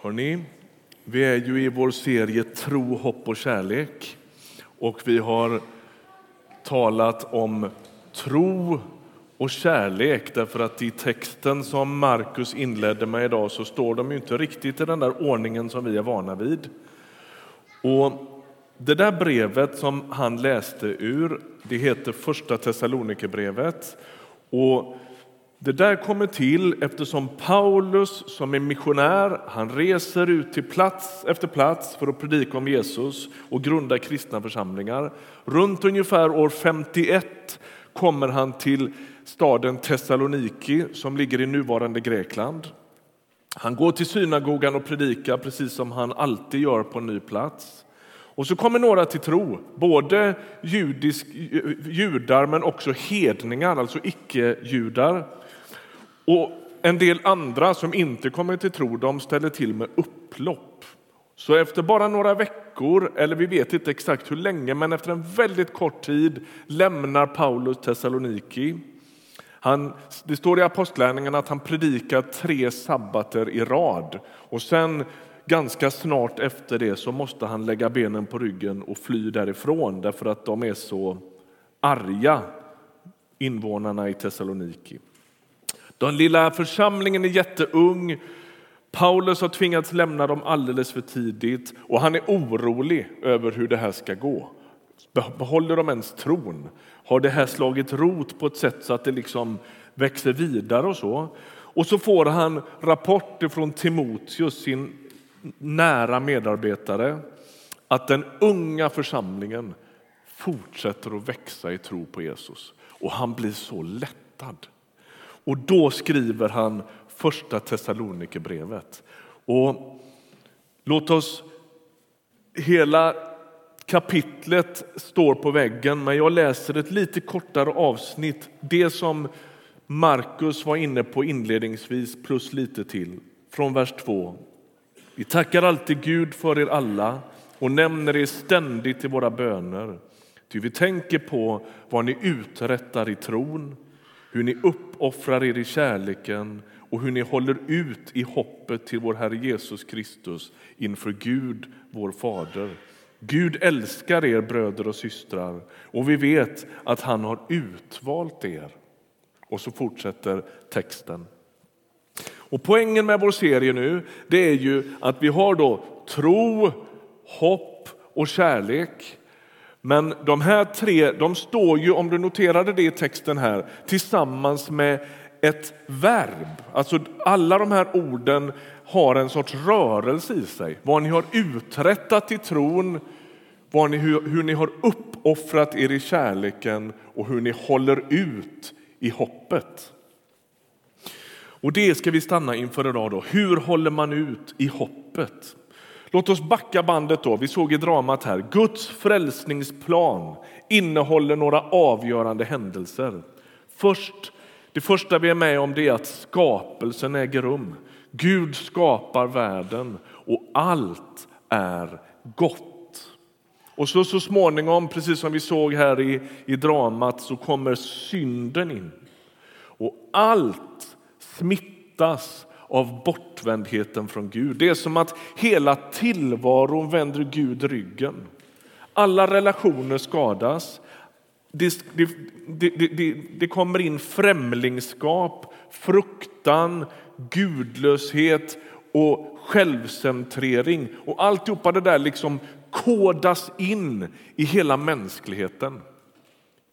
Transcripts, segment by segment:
Hörrni, vi är ju i vår serie Tro, hopp och kärlek. Och vi har talat om tro och kärlek därför att i texten som Markus inledde med idag så står de ju inte riktigt i den där ordningen som vi är vana vid. Och det där brevet som han läste ur, det heter Första Thessalonikerbrevet. Och det där kommer till eftersom Paulus som är missionär, han reser ut till plats efter plats för att predika om Jesus och grunda kristna församlingar. Runt ungefär år 51 kommer han till staden Thessaloniki som ligger i nuvarande Grekland. Han går till synagogan och predikar precis som han alltid gör på en ny plats. Och så kommer några till tro, både judisk, eh, judar men också hedningar, alltså icke-judar. Och en del andra som inte kommer till tro de ställer till med upplopp. Så efter bara några veckor, eller vi vet inte exakt hur länge, men efter en väldigt kort tid lämnar Paulus Thessaloniki. Han, det står i Apostlärningarna att han predikar tre sabbater i rad och sen ganska snart efter det så måste han lägga benen på ryggen och fly därifrån därför att de är så arga, invånarna i Thessaloniki. Den lilla församlingen är jätteung. Paulus har tvingats lämna dem alldeles för tidigt och han är orolig över hur det här ska gå. Behåller de ens tron? Har det här slagit rot på ett sätt så att det liksom växer vidare och så? Och så får han rapporter från Timoteus, sin nära medarbetare, att den unga församlingen fortsätter att växa i tro på Jesus. Och han blir så lättad. Och då skriver han första Thessalonikerbrevet. Och låt oss, hela kapitlet står på väggen, men jag läser ett lite kortare avsnitt. Det som Markus var inne på inledningsvis, plus lite till, från vers 2. Vi tackar alltid Gud för er alla och nämner er ständigt i våra böner. Ty vi tänker på vad ni uträttar i tron hur ni uppoffrar er i kärleken och hur ni håller ut i hoppet till vår Herre Jesus Kristus inför Gud, vår Fader. Gud älskar er bröder och systrar och vi vet att han har utvalt er. Och så fortsätter texten. Och poängen med vår serie nu det är ju att vi har då tro, hopp och kärlek. Men de här tre de står ju, om du noterade det i texten här, tillsammans med ett verb. Alltså alla de här orden har en sorts rörelse i sig. Vad ni har uträttat i tron, vad ni, hur, hur ni har uppoffrat er i kärleken och hur ni håller ut i hoppet. Och det ska vi stanna inför idag. Då. Hur håller man ut i hoppet? Låt oss backa bandet då. Vi såg i dramat här. Guds frälsningsplan innehåller några avgörande händelser. Först, det första vi är med om det är att skapelsen äger rum. Gud skapar världen och allt är gott. Och så, så småningom, precis som vi såg här i, i dramat, så kommer synden in. Och allt smittas av bortvändheten från Gud. Det är som att hela tillvaron vänder Gud ryggen. Alla relationer skadas. Det, det, det, det, kommer in främlingskap, fruktan, gudlöshet och självcentrering. Och alltihopa det där liksom kodas in i hela mänskligheten.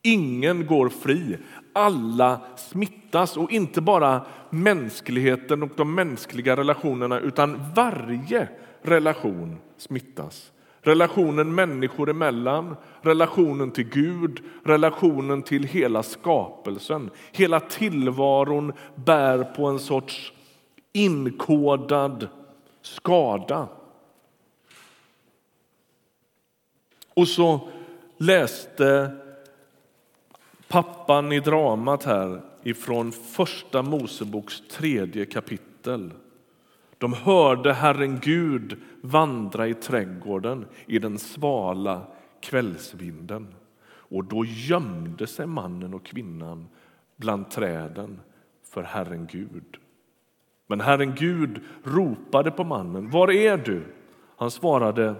Ingen går fri. Alla smittas, och inte bara mänskligheten och de mänskliga relationerna utan varje relation smittas. Relationen människor emellan, relationen till Gud, relationen till hela skapelsen. Hela tillvaron bär på en sorts inkodad skada. Och så läste pappan i dramat här ifrån Första Moseboks tredje kapitel. De hörde Herren Gud vandra i trädgården i den svala kvällsvinden. Och då gömde sig mannen och kvinnan bland träden för Herren Gud. Men Herren Gud ropade på mannen. Var är du? Han svarade.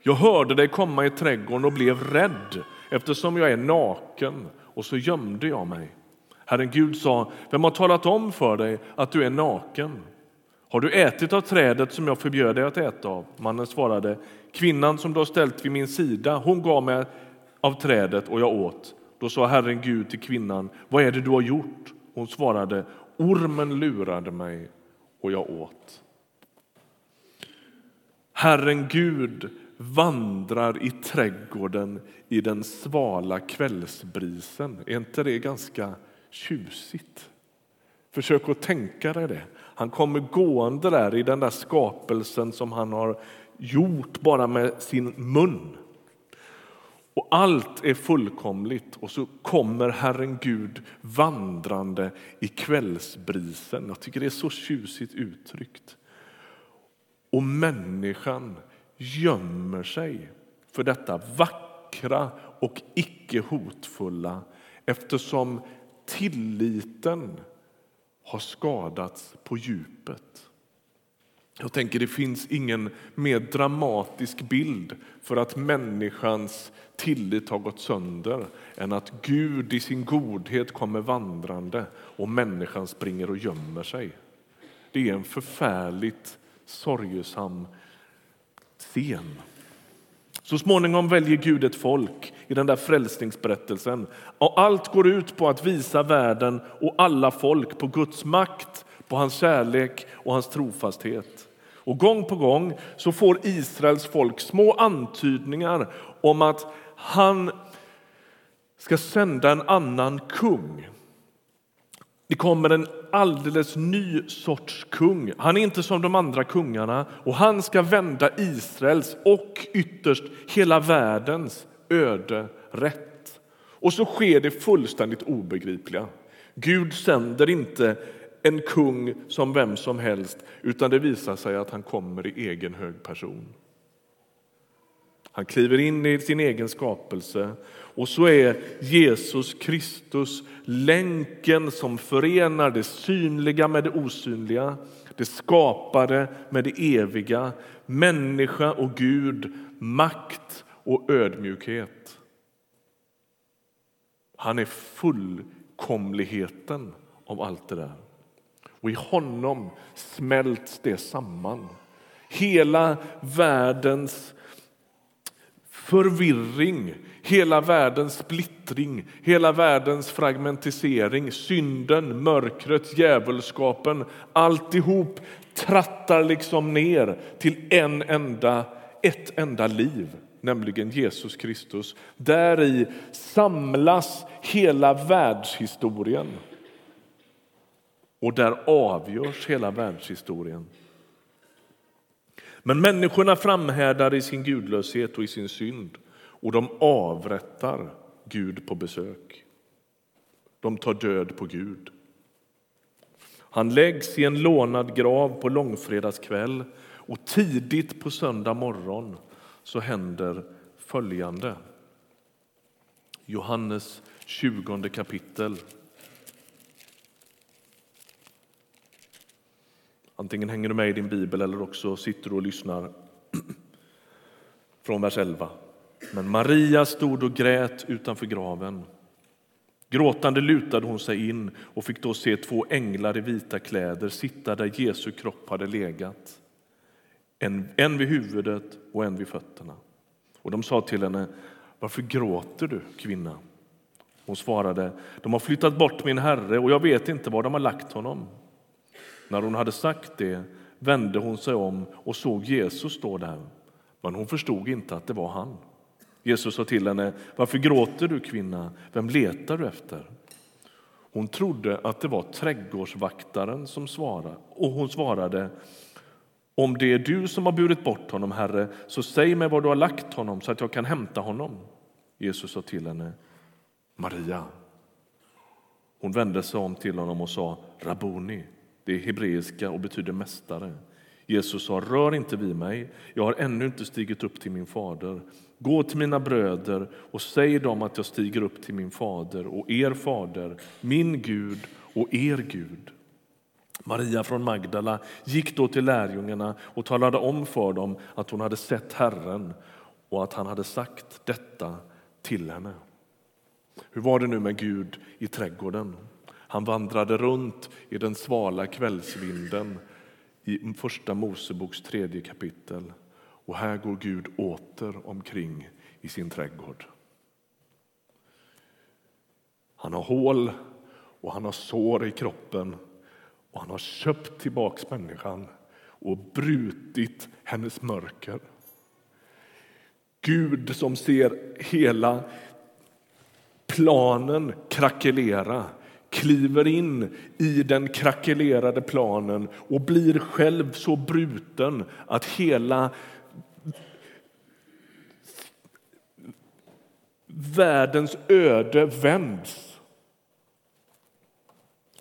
Jag hörde dig komma i trädgården och blev rädd eftersom jag är naken och så gömde jag mig. Herren Gud sa, vem har talat om för dig att du är naken? Har du ätit av trädet som jag förbjöd dig att äta av? Mannen svarade, kvinnan som du har ställt vid min sida, hon gav mig av trädet och jag åt. Då sa Herren Gud till kvinnan, vad är det du har gjort? Hon svarade, ormen lurade mig och jag åt. Herren Gud vandrar i trädgården i den svala kvällsbrisen. Är inte det ganska tjusigt? Försök att tänka dig det. Han kommer gående där i den där skapelsen som han har gjort bara med sin mun. Och allt är fullkomligt och så kommer Herren Gud vandrande i kvällsbrisen. Jag tycker det är så tjusigt uttryckt. Och människan gömmer sig för detta vackra och icke hotfulla eftersom tilliten har skadats på djupet. Jag tänker det finns ingen mer dramatisk bild för att människans tillit har gått sönder än att Gud i sin godhet kommer vandrande och människan springer och gömmer sig. Det är en förfärligt sorgesam Sen. Så småningom väljer Gud ett folk i den där frälsningsberättelsen. Och allt går ut på att visa världen och alla folk på Guds makt, på hans kärlek och hans trofasthet. Och gång på gång så får Israels folk små antydningar om att han ska sända en annan kung. Det kommer en alldeles ny sorts kung. Han är inte som de andra kungarna och han ska vända Israels och ytterst hela världens öde rätt. Och så sker det fullständigt obegripliga. Gud sänder inte en kung som vem som helst utan det visar sig att han kommer i egen hög person. Han kliver in i sin egen skapelse och så är Jesus Kristus länken som förenar det synliga med det osynliga, det skapade med det eviga, människa och Gud, makt och ödmjukhet. Han är fullkomligheten av allt det där. Och i honom smälts det samman. Hela världens förvirring, hela världens splittring, hela världens fragmentisering, synden, mörkret, djävulskapen, alltihop trattar liksom ner till en enda, ett enda liv, nämligen Jesus Kristus. Där i samlas hela världshistorien och där avgörs hela världshistorien. Men människorna framhärdar i sin gudlöshet och i sin synd och de avrättar Gud på besök. De tar död på Gud. Han läggs i en lånad grav på långfredagskväll och tidigt på söndag morgon så händer följande. Johannes 20 kapitel. Antingen hänger du med i din bibel eller också sitter du och lyssnar från vers 11. Men Maria stod och grät utanför graven. Gråtande lutade hon sig in och fick då se två änglar i vita kläder sitta där Jesu kropp hade legat. En, en vid huvudet och en vid fötterna. Och de sa till henne, varför gråter du kvinna? Hon svarade, de har flyttat bort min herre och jag vet inte var de har lagt honom. När hon hade sagt det vände hon sig om och såg Jesus stå där, men hon förstod inte att det var han. Jesus sa till henne, varför gråter du kvinna, vem letar du efter? Hon trodde att det var trädgårdsvaktaren som svarade och hon svarade, om det är du som har burit bort honom, Herre, så säg mig var du har lagt honom så att jag kan hämta honom. Jesus sa till henne, Maria. Hon vände sig om till honom och sa, Rabuni, det är hebreiska och betyder mästare. Jesus sa, rör inte vid mig, jag har ännu inte stigit upp till min fader. Gå till mina bröder och säg dem att jag stiger upp till min fader och er fader, min Gud och er Gud. Maria från Magdala gick då till lärjungarna och talade om för dem att hon hade sett Herren och att han hade sagt detta till henne. Hur var det nu med Gud i trädgården? Han vandrade runt i den svala kvällsvinden i Första Moseboks tredje kapitel. Och här går Gud åter omkring i sin trädgård. Han har hål och han har sår i kroppen och han har köpt tillbaks människan och brutit hennes mörker. Gud som ser hela planen krackelera kliver in i den krackelerade planen och blir själv så bruten att hela världens öde vänds.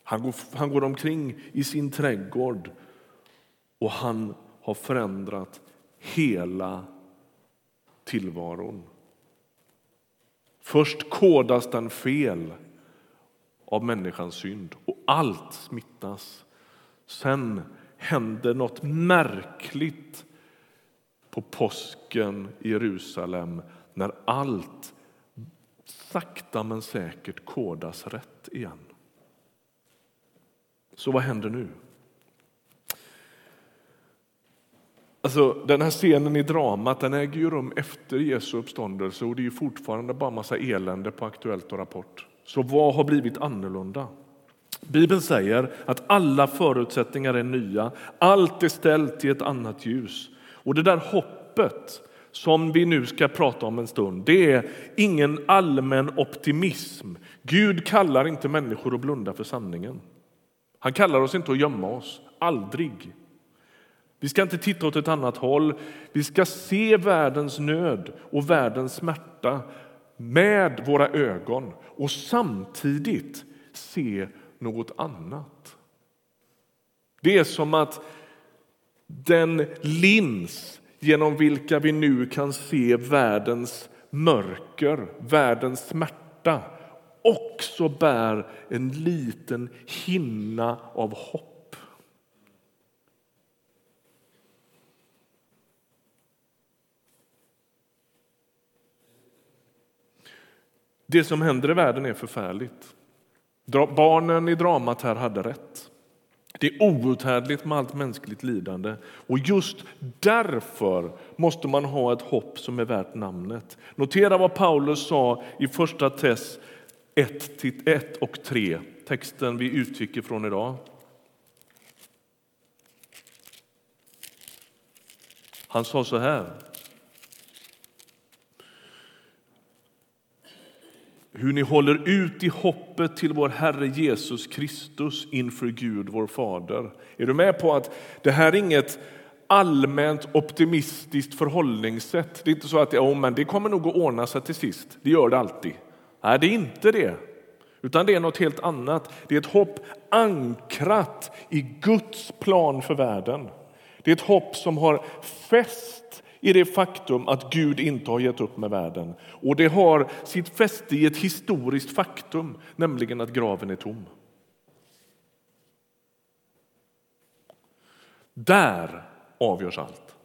Han går, han går omkring i sin trädgård och han har förändrat hela tillvaron. Först kodas den fel av människans synd och allt smittas. Sen händer något märkligt på påsken i Jerusalem när allt sakta men säkert kodas rätt igen. Så vad händer nu? Alltså, den här scenen i dramat den äger ju rum efter Jesu uppståndelse och det är ju fortfarande bara massa elände på Aktuellt och Rapport. Så vad har blivit annorlunda? Bibeln säger att alla förutsättningar är nya, allt är ställt i ett annat ljus. Och det där hoppet som vi nu ska prata om en stund, det är ingen allmän optimism. Gud kallar inte människor att blunda för sanningen. Han kallar oss inte att gömma oss, aldrig. Vi ska inte titta åt ett annat håll. Vi ska se världens nöd och världens smärta med våra ögon och samtidigt se något annat. Det är som att den lins genom vilka vi nu kan se världens mörker, världens smärta också bär en liten hinna av hopp. Det som händer i världen är förfärligt. Barnen i dramat här hade rätt. Det är outhärdligt med allt mänskligt lidande och just därför måste man ha ett hopp som är värt namnet. Notera vad Paulus sa i första Tess 1, 1 och 3, texten vi utgick ifrån idag. Han sa så här. Hur ni håller ut i hoppet till vår Herre Jesus Kristus inför Gud, vår Fader. Är du med på att det här är inget allmänt optimistiskt förhållningssätt? Det är inte så att oh, men det kommer nog att ordna sig till sist. Det gör det alltid. Nej, det är inte det. Utan det är något helt annat. Det är ett hopp ankrat i Guds plan för världen. Det är ett hopp som har fäst i det faktum att Gud inte har gett upp med världen. Och det har sitt fäste i ett historiskt faktum, nämligen att graven är tom. Där avgörs allt.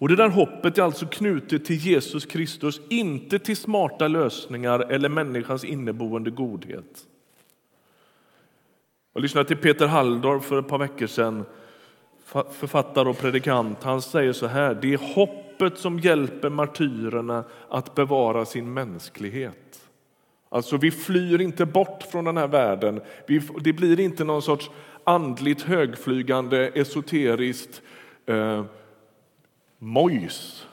Och Det där hoppet är alltså knutet till Jesus Kristus, inte till smarta lösningar eller människans inneboende godhet. Jag lyssnade till Peter Halldorf för ett par veckor sedan författare och predikant, han säger så här, det är hoppet som hjälper martyrerna att bevara sin mänsklighet. Alltså vi flyr inte bort från den här världen, det blir inte någon sorts andligt högflygande esoteriskt eh, mojs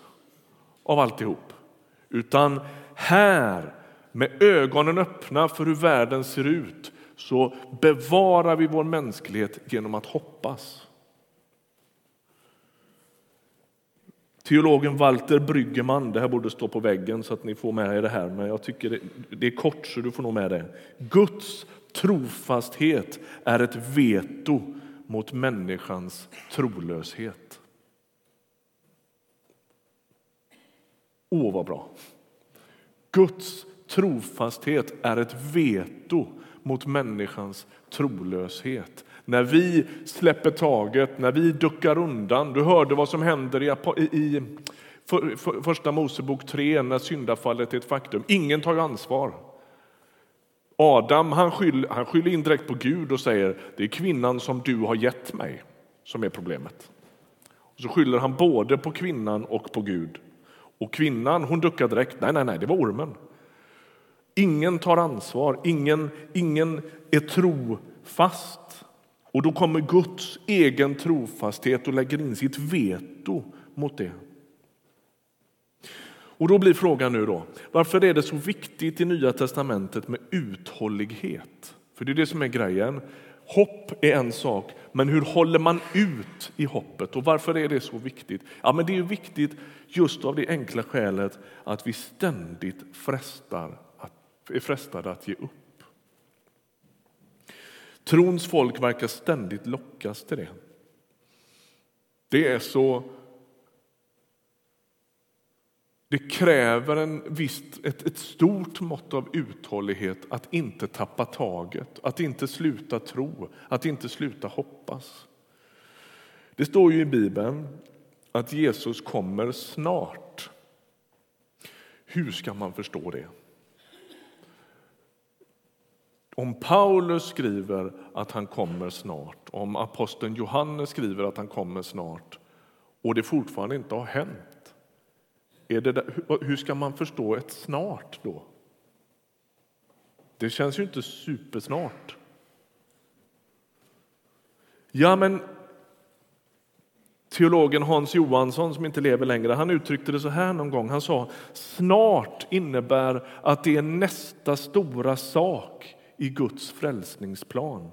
av alltihop. Utan här, med ögonen öppna för hur världen ser ut, så bevarar vi vår mänsklighet genom att hoppas. Teologen Walter Bryggeman, det här borde stå på väggen så att ni får med er det här, men jag tycker det, det är kort så du får nog med det. Guds trofasthet är ett veto mot människans trolöshet. Åh, oh, vad bra! Guds trofasthet är ett veto mot människans trolöshet. När vi släpper taget, när vi duckar undan. Du hörde vad som händer i, i för, för, Första Mosebok 3 när syndafallet är ett faktum. Ingen tar ansvar. Adam han skyller, han skyller indirekt på Gud och säger det är kvinnan som du har gett mig som är problemet. Och så skyller han både på kvinnan och på Gud. Och kvinnan hon duckar direkt. Nej, nej, nej, det var ormen. Ingen tar ansvar, ingen, ingen är trofast. Och då kommer Guds egen trofasthet och lägger in sitt veto mot det. Och då blir frågan nu då, varför är det så viktigt i Nya testamentet med uthållighet? För det är det som är grejen. Hopp är en sak, men hur håller man ut i hoppet? Och varför är det så viktigt? Ja, men det är viktigt just av det enkla skälet att vi ständigt frestar är frestade att ge upp. Trons folk verkar ständigt lockas till det. Det är så det kräver en visst, ett, ett stort mått av uthållighet att inte tappa taget, att inte sluta tro, att inte sluta hoppas. Det står ju i Bibeln att Jesus kommer snart. Hur ska man förstå det? Om Paulus skriver att han kommer snart, om aposteln Johannes skriver att han kommer snart och det fortfarande inte har hänt är det där, hur ska man förstå ett snart då? Det känns ju inte supersnart. Ja, men teologen Hans Johansson, som inte lever längre, han uttryckte det så här någon gång. Han sa snart innebär att det är nästa stora sak i Guds frälsningsplan.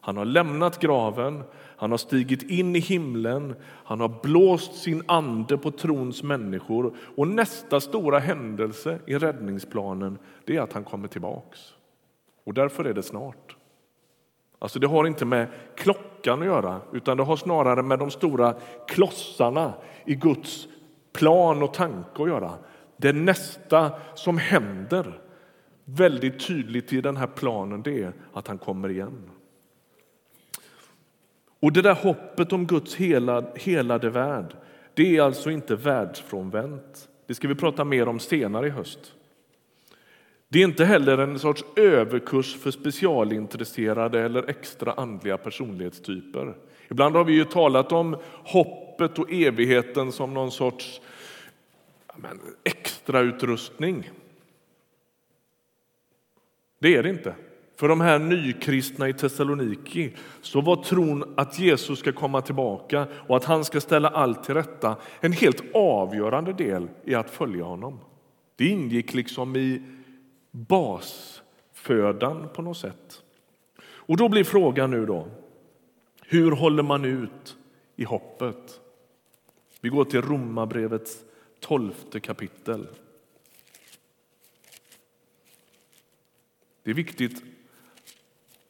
Han har lämnat graven, han har stigit in i himlen, han har blåst sin ande på trons människor och nästa stora händelse i räddningsplanen det är att han kommer tillbaks. Och därför är det snart. Alltså det har inte med klockan att göra, utan det har snarare med de stora klossarna i Guds plan och tanke att göra. Det nästa som händer väldigt tydligt i den här planen det är att han kommer igen. Och det där hoppet om Guds helad, helade värld, det är alltså inte världsfrånvänt. Det ska vi prata mer om senare i höst. Det är inte heller en sorts överkurs för specialintresserade eller extra andliga personlighetstyper. Ibland har vi ju talat om hoppet och evigheten som någon sorts men, extrautrustning. Det är det inte. För de här nykristna i Thessaloniki så var tron att Jesus ska komma tillbaka och att han ska ställa allt till rätta en helt avgörande del i att följa honom. Det ingick liksom i basfödan på något sätt. Och då blir frågan nu då, hur håller man ut i hoppet? Vi går till Romarbrevets tolfte kapitel. Det är viktigt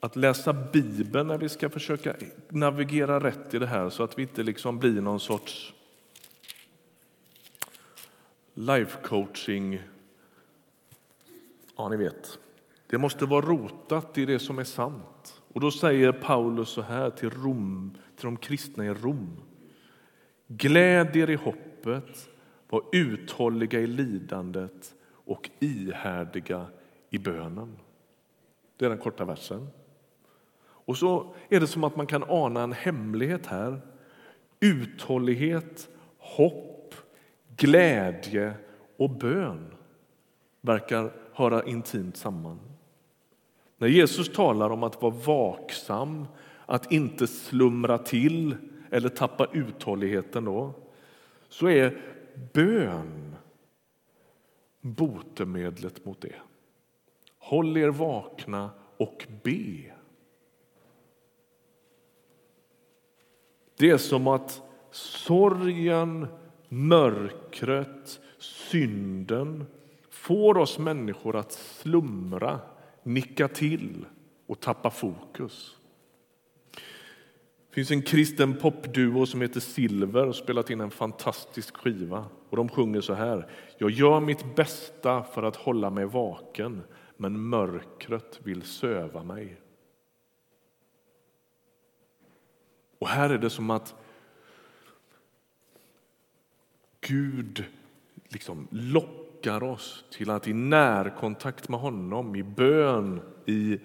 att läsa Bibeln när vi ska försöka navigera rätt i det här så att vi inte liksom blir någon sorts life coaching. Ja, ni vet. Det måste vara rotat i det som är sant. Och då säger Paulus så här till, Rom, till de kristna i Rom. Gläd er i hoppet, var uthålliga i lidandet och ihärdiga i bönen. Det är den korta versen. Och så är det som att man kan ana en hemlighet här. Uthållighet, hopp, glädje och bön verkar höra intimt samman. När Jesus talar om att vara vaksam, att inte slumra till eller tappa uthålligheten då, så är bön botemedlet mot det. Håll er vakna och be. Det är som att sorgen, mörkret, synden får oss människor att slumra, nicka till och tappa fokus. Det finns en kristen popduo som heter Silver och spelat in en fantastisk skiva. Och De sjunger så här. Jag gör mitt bästa för att hålla mig vaken men mörkret vill söva mig. Och här är det som att Gud liksom lockar oss till att i närkontakt med honom, i bön, i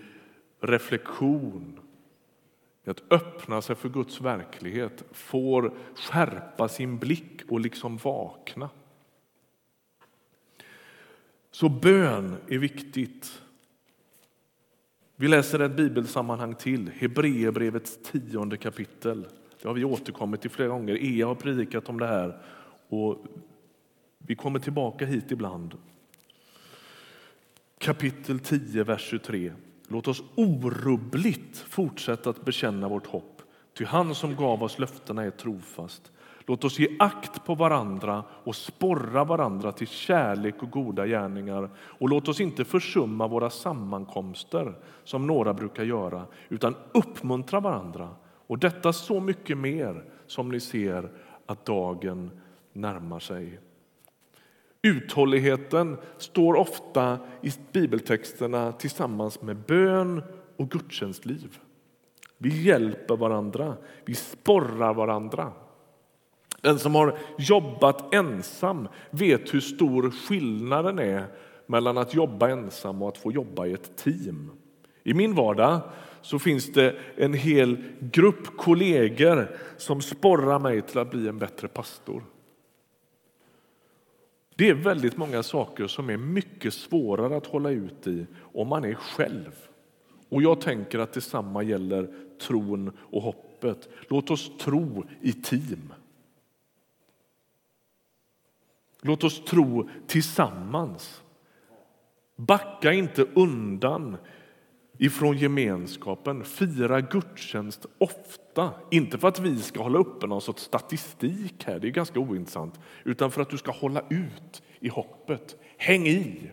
reflektion att öppna sig för Guds verklighet får skärpa sin blick och liksom vakna. Så bön är viktigt. Vi läser ett bibelsammanhang till, Hebreerbrevets tionde kapitel. Det har vi återkommit till flera gånger. Ea har predikat om det här och vi kommer tillbaka hit ibland. Kapitel 10, vers 23. Låt oss orubbligt fortsätta att bekänna vårt hopp, ty han som gav oss löftena är trofast. Låt oss ge akt på varandra och sporra varandra till kärlek och goda gärningar. Och låt oss inte försumma våra sammankomster som några brukar göra, utan uppmuntra varandra. Och detta så mycket mer som ni ser att dagen närmar sig. Uthålligheten står ofta i bibeltexterna tillsammans med bön och gudstjänstliv. Vi hjälper varandra, vi sporrar varandra. Den som har jobbat ensam vet hur stor skillnaden är mellan att jobba ensam och att få jobba i ett team. I min vardag så finns det en hel grupp kollegor som sporrar mig till att bli en bättre pastor. Det är väldigt många saker som är mycket svårare att hålla ut i om man är själv. Och jag tänker att detsamma gäller tron och hoppet. Låt oss tro i team. Låt oss tro tillsammans. Backa inte undan ifrån gemenskapen. Fira gudstjänst ofta. Inte för att vi ska hålla uppe någon sorts statistik här, det är ganska ointressant, utan för att du ska hålla ut i hoppet. Häng i!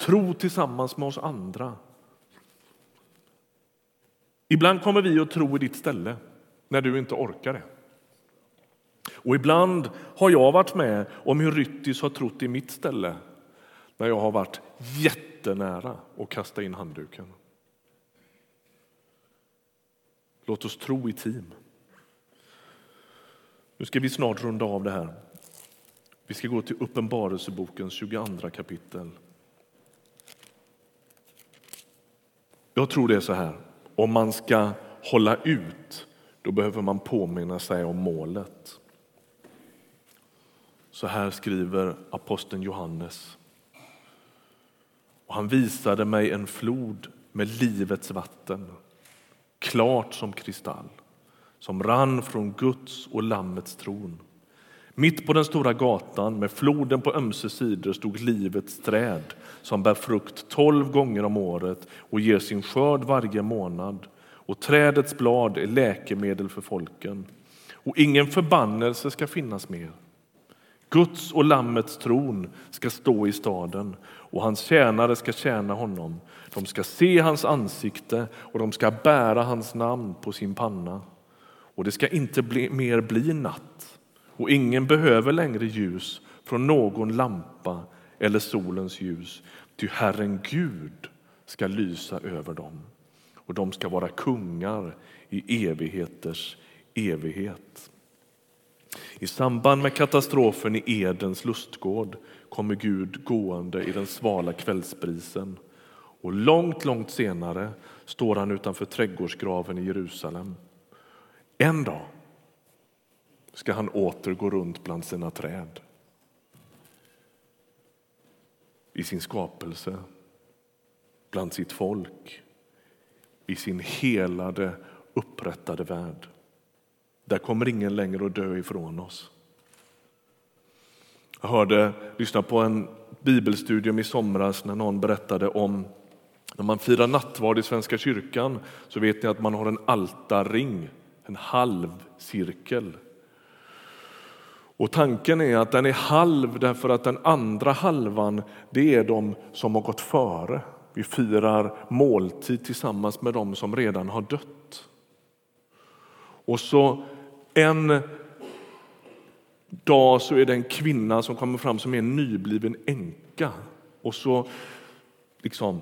Tro tillsammans med oss andra. Ibland kommer vi att tro i ditt ställe när du inte orkar det. Och ibland har jag varit med om hur Ryttis har trott i mitt ställe när jag har varit jättenära att kasta in handduken. Låt oss tro i team. Nu ska vi snart runda av det här. Vi ska gå till Uppenbarelsebokens 22 kapitel. Jag tror det är så här, om man ska hålla ut, då behöver man påminna sig om målet. Så här skriver aposteln Johannes. Och han visade mig en flod med livets vatten, klart som kristall, som rann från Guds och Lammets tron. Mitt på den stora gatan med floden på ömse sidor stod livets träd som bär frukt tolv gånger om året och ger sin skörd varje månad. Och trädets blad är läkemedel för folken. Och ingen förbannelse ska finnas mer. Guds och Lammets tron ska stå i staden och hans tjänare ska tjäna honom. De ska se hans ansikte och de ska bära hans namn på sin panna. Och det ska inte bli, mer bli natt och ingen behöver längre ljus från någon lampa eller solens ljus, ty Herren Gud ska lysa över dem och de ska vara kungar i evigheters evighet. I samband med katastrofen i Edens lustgård kommer Gud gående i den svala kvällsbrisen och långt, långt senare står han utanför trädgårdsgraven i Jerusalem. En dag ska han åter gå runt bland sina träd i sin skapelse, bland sitt folk i sin helade, upprättade värld. Där kommer ingen längre att dö ifrån oss. Jag hörde, lyssnade på en bibelstudium i somras när någon berättade om när man firar nattvard i Svenska kyrkan så vet ni att man har en altarring, en halvcirkel. Och tanken är att den är halv därför att den andra halvan det är de som har gått före. Vi firar måltid tillsammans med dem som redan har dött. Och så en dag så är det en kvinna som kommer fram som är en nybliven änka. Och så liksom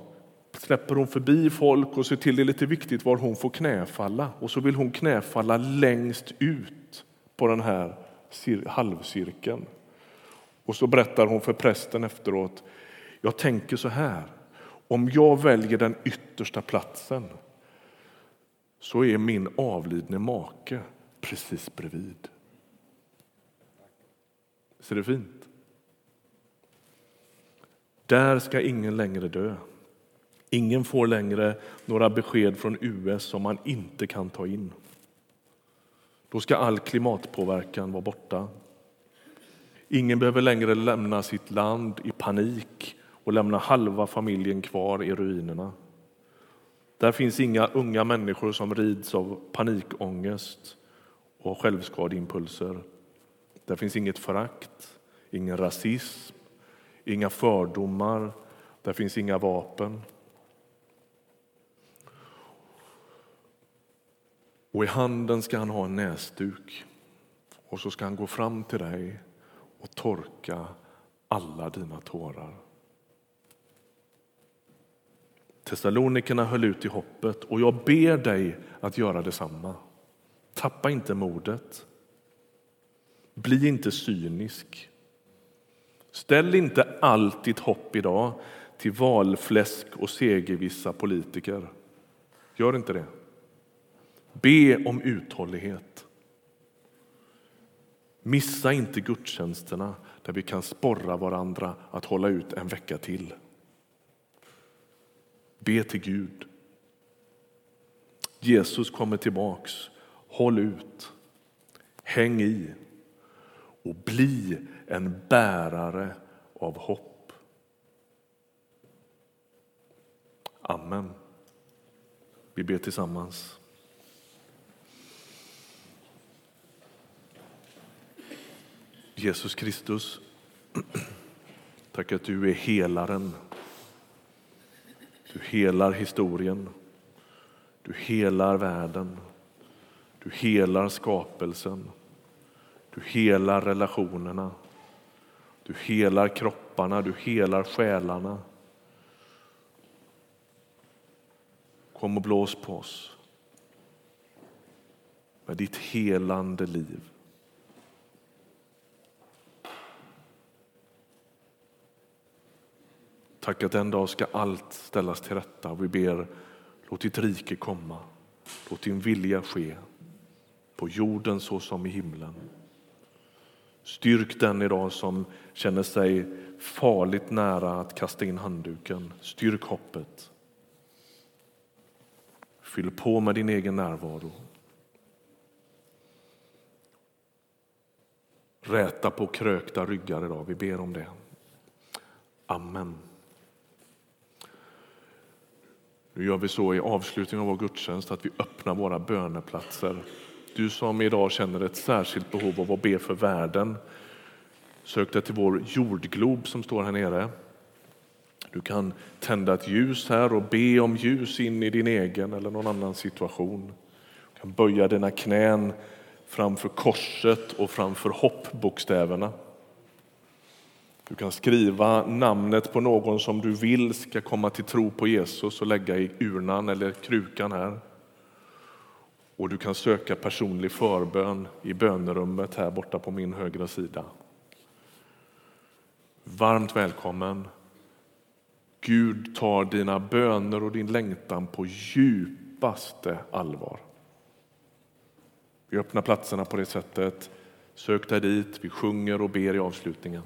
släpper hon förbi folk och ser till det är lite viktigt var hon får knäfalla. Och så vill hon knäfalla längst ut på den här halvcirkeln. Och så berättar hon för prästen efteråt. Jag tänker så här. Om jag väljer den yttersta platsen så är min avlidne make precis bredvid. Ser det fint? Där ska ingen längre dö. Ingen får längre några besked från US som man inte kan ta in. Då ska all klimatpåverkan vara borta. Ingen behöver längre lämna sitt land i panik och lämna halva familjen kvar i ruinerna. Där finns inga unga människor som rids av panikångest och självskadeimpulser. Där finns inget förakt, ingen rasism, inga fördomar, där finns inga vapen. Och i handen ska han ha en näsduk och så ska han gå fram till dig och torka alla dina tårar. Thessalonikerna höll ut i hoppet och jag ber dig att göra detsamma. Tappa inte modet. Bli inte cynisk. Ställ inte allt ditt hopp idag till valfläsk och segervissa politiker. Gör inte det. Be om uthållighet. Missa inte gudstjänsterna där vi kan sporra varandra att hålla ut en vecka till. Be till Gud. Jesus kommer tillbaks. Håll ut. Häng i och bli en bärare av hopp. Amen. Vi ber tillsammans. Jesus Kristus, tack att du är helaren. Du helar historien, du helar världen, du helar skapelsen, du helar relationerna, du helar kropparna, du helar själarna. Kom och blås på oss med ditt helande liv. Tack att en dag ska allt ställas till rätta. Vi ber, låt ditt rike komma. Låt din vilja ske på jorden så som i himlen. Styrk den idag som känner sig farligt nära att kasta in handduken. Styrk hoppet. Fyll på med din egen närvaro. Räta på krökta ryggar idag. Vi ber om det. Amen. Nu gör vi så i avslutningen av vår gudstjänst att vi öppnar våra böneplatser. Du som idag känner ett särskilt behov av att be för världen, sök dig till vår jordglob som står här nere. Du kan tända ett ljus här och be om ljus in i din egen eller någon annan situation. Du kan böja dina knän framför korset och framför hoppbokstäverna. Du kan skriva namnet på någon som du vill ska komma till tro på Jesus och lägga i urnan eller krukan här. Och du kan söka personlig förbön i bönerummet här borta på min högra sida. Varmt välkommen. Gud tar dina böner och din längtan på djupaste allvar. Vi öppnar platserna på det sättet. Sök dig dit, vi sjunger och ber i avslutningen.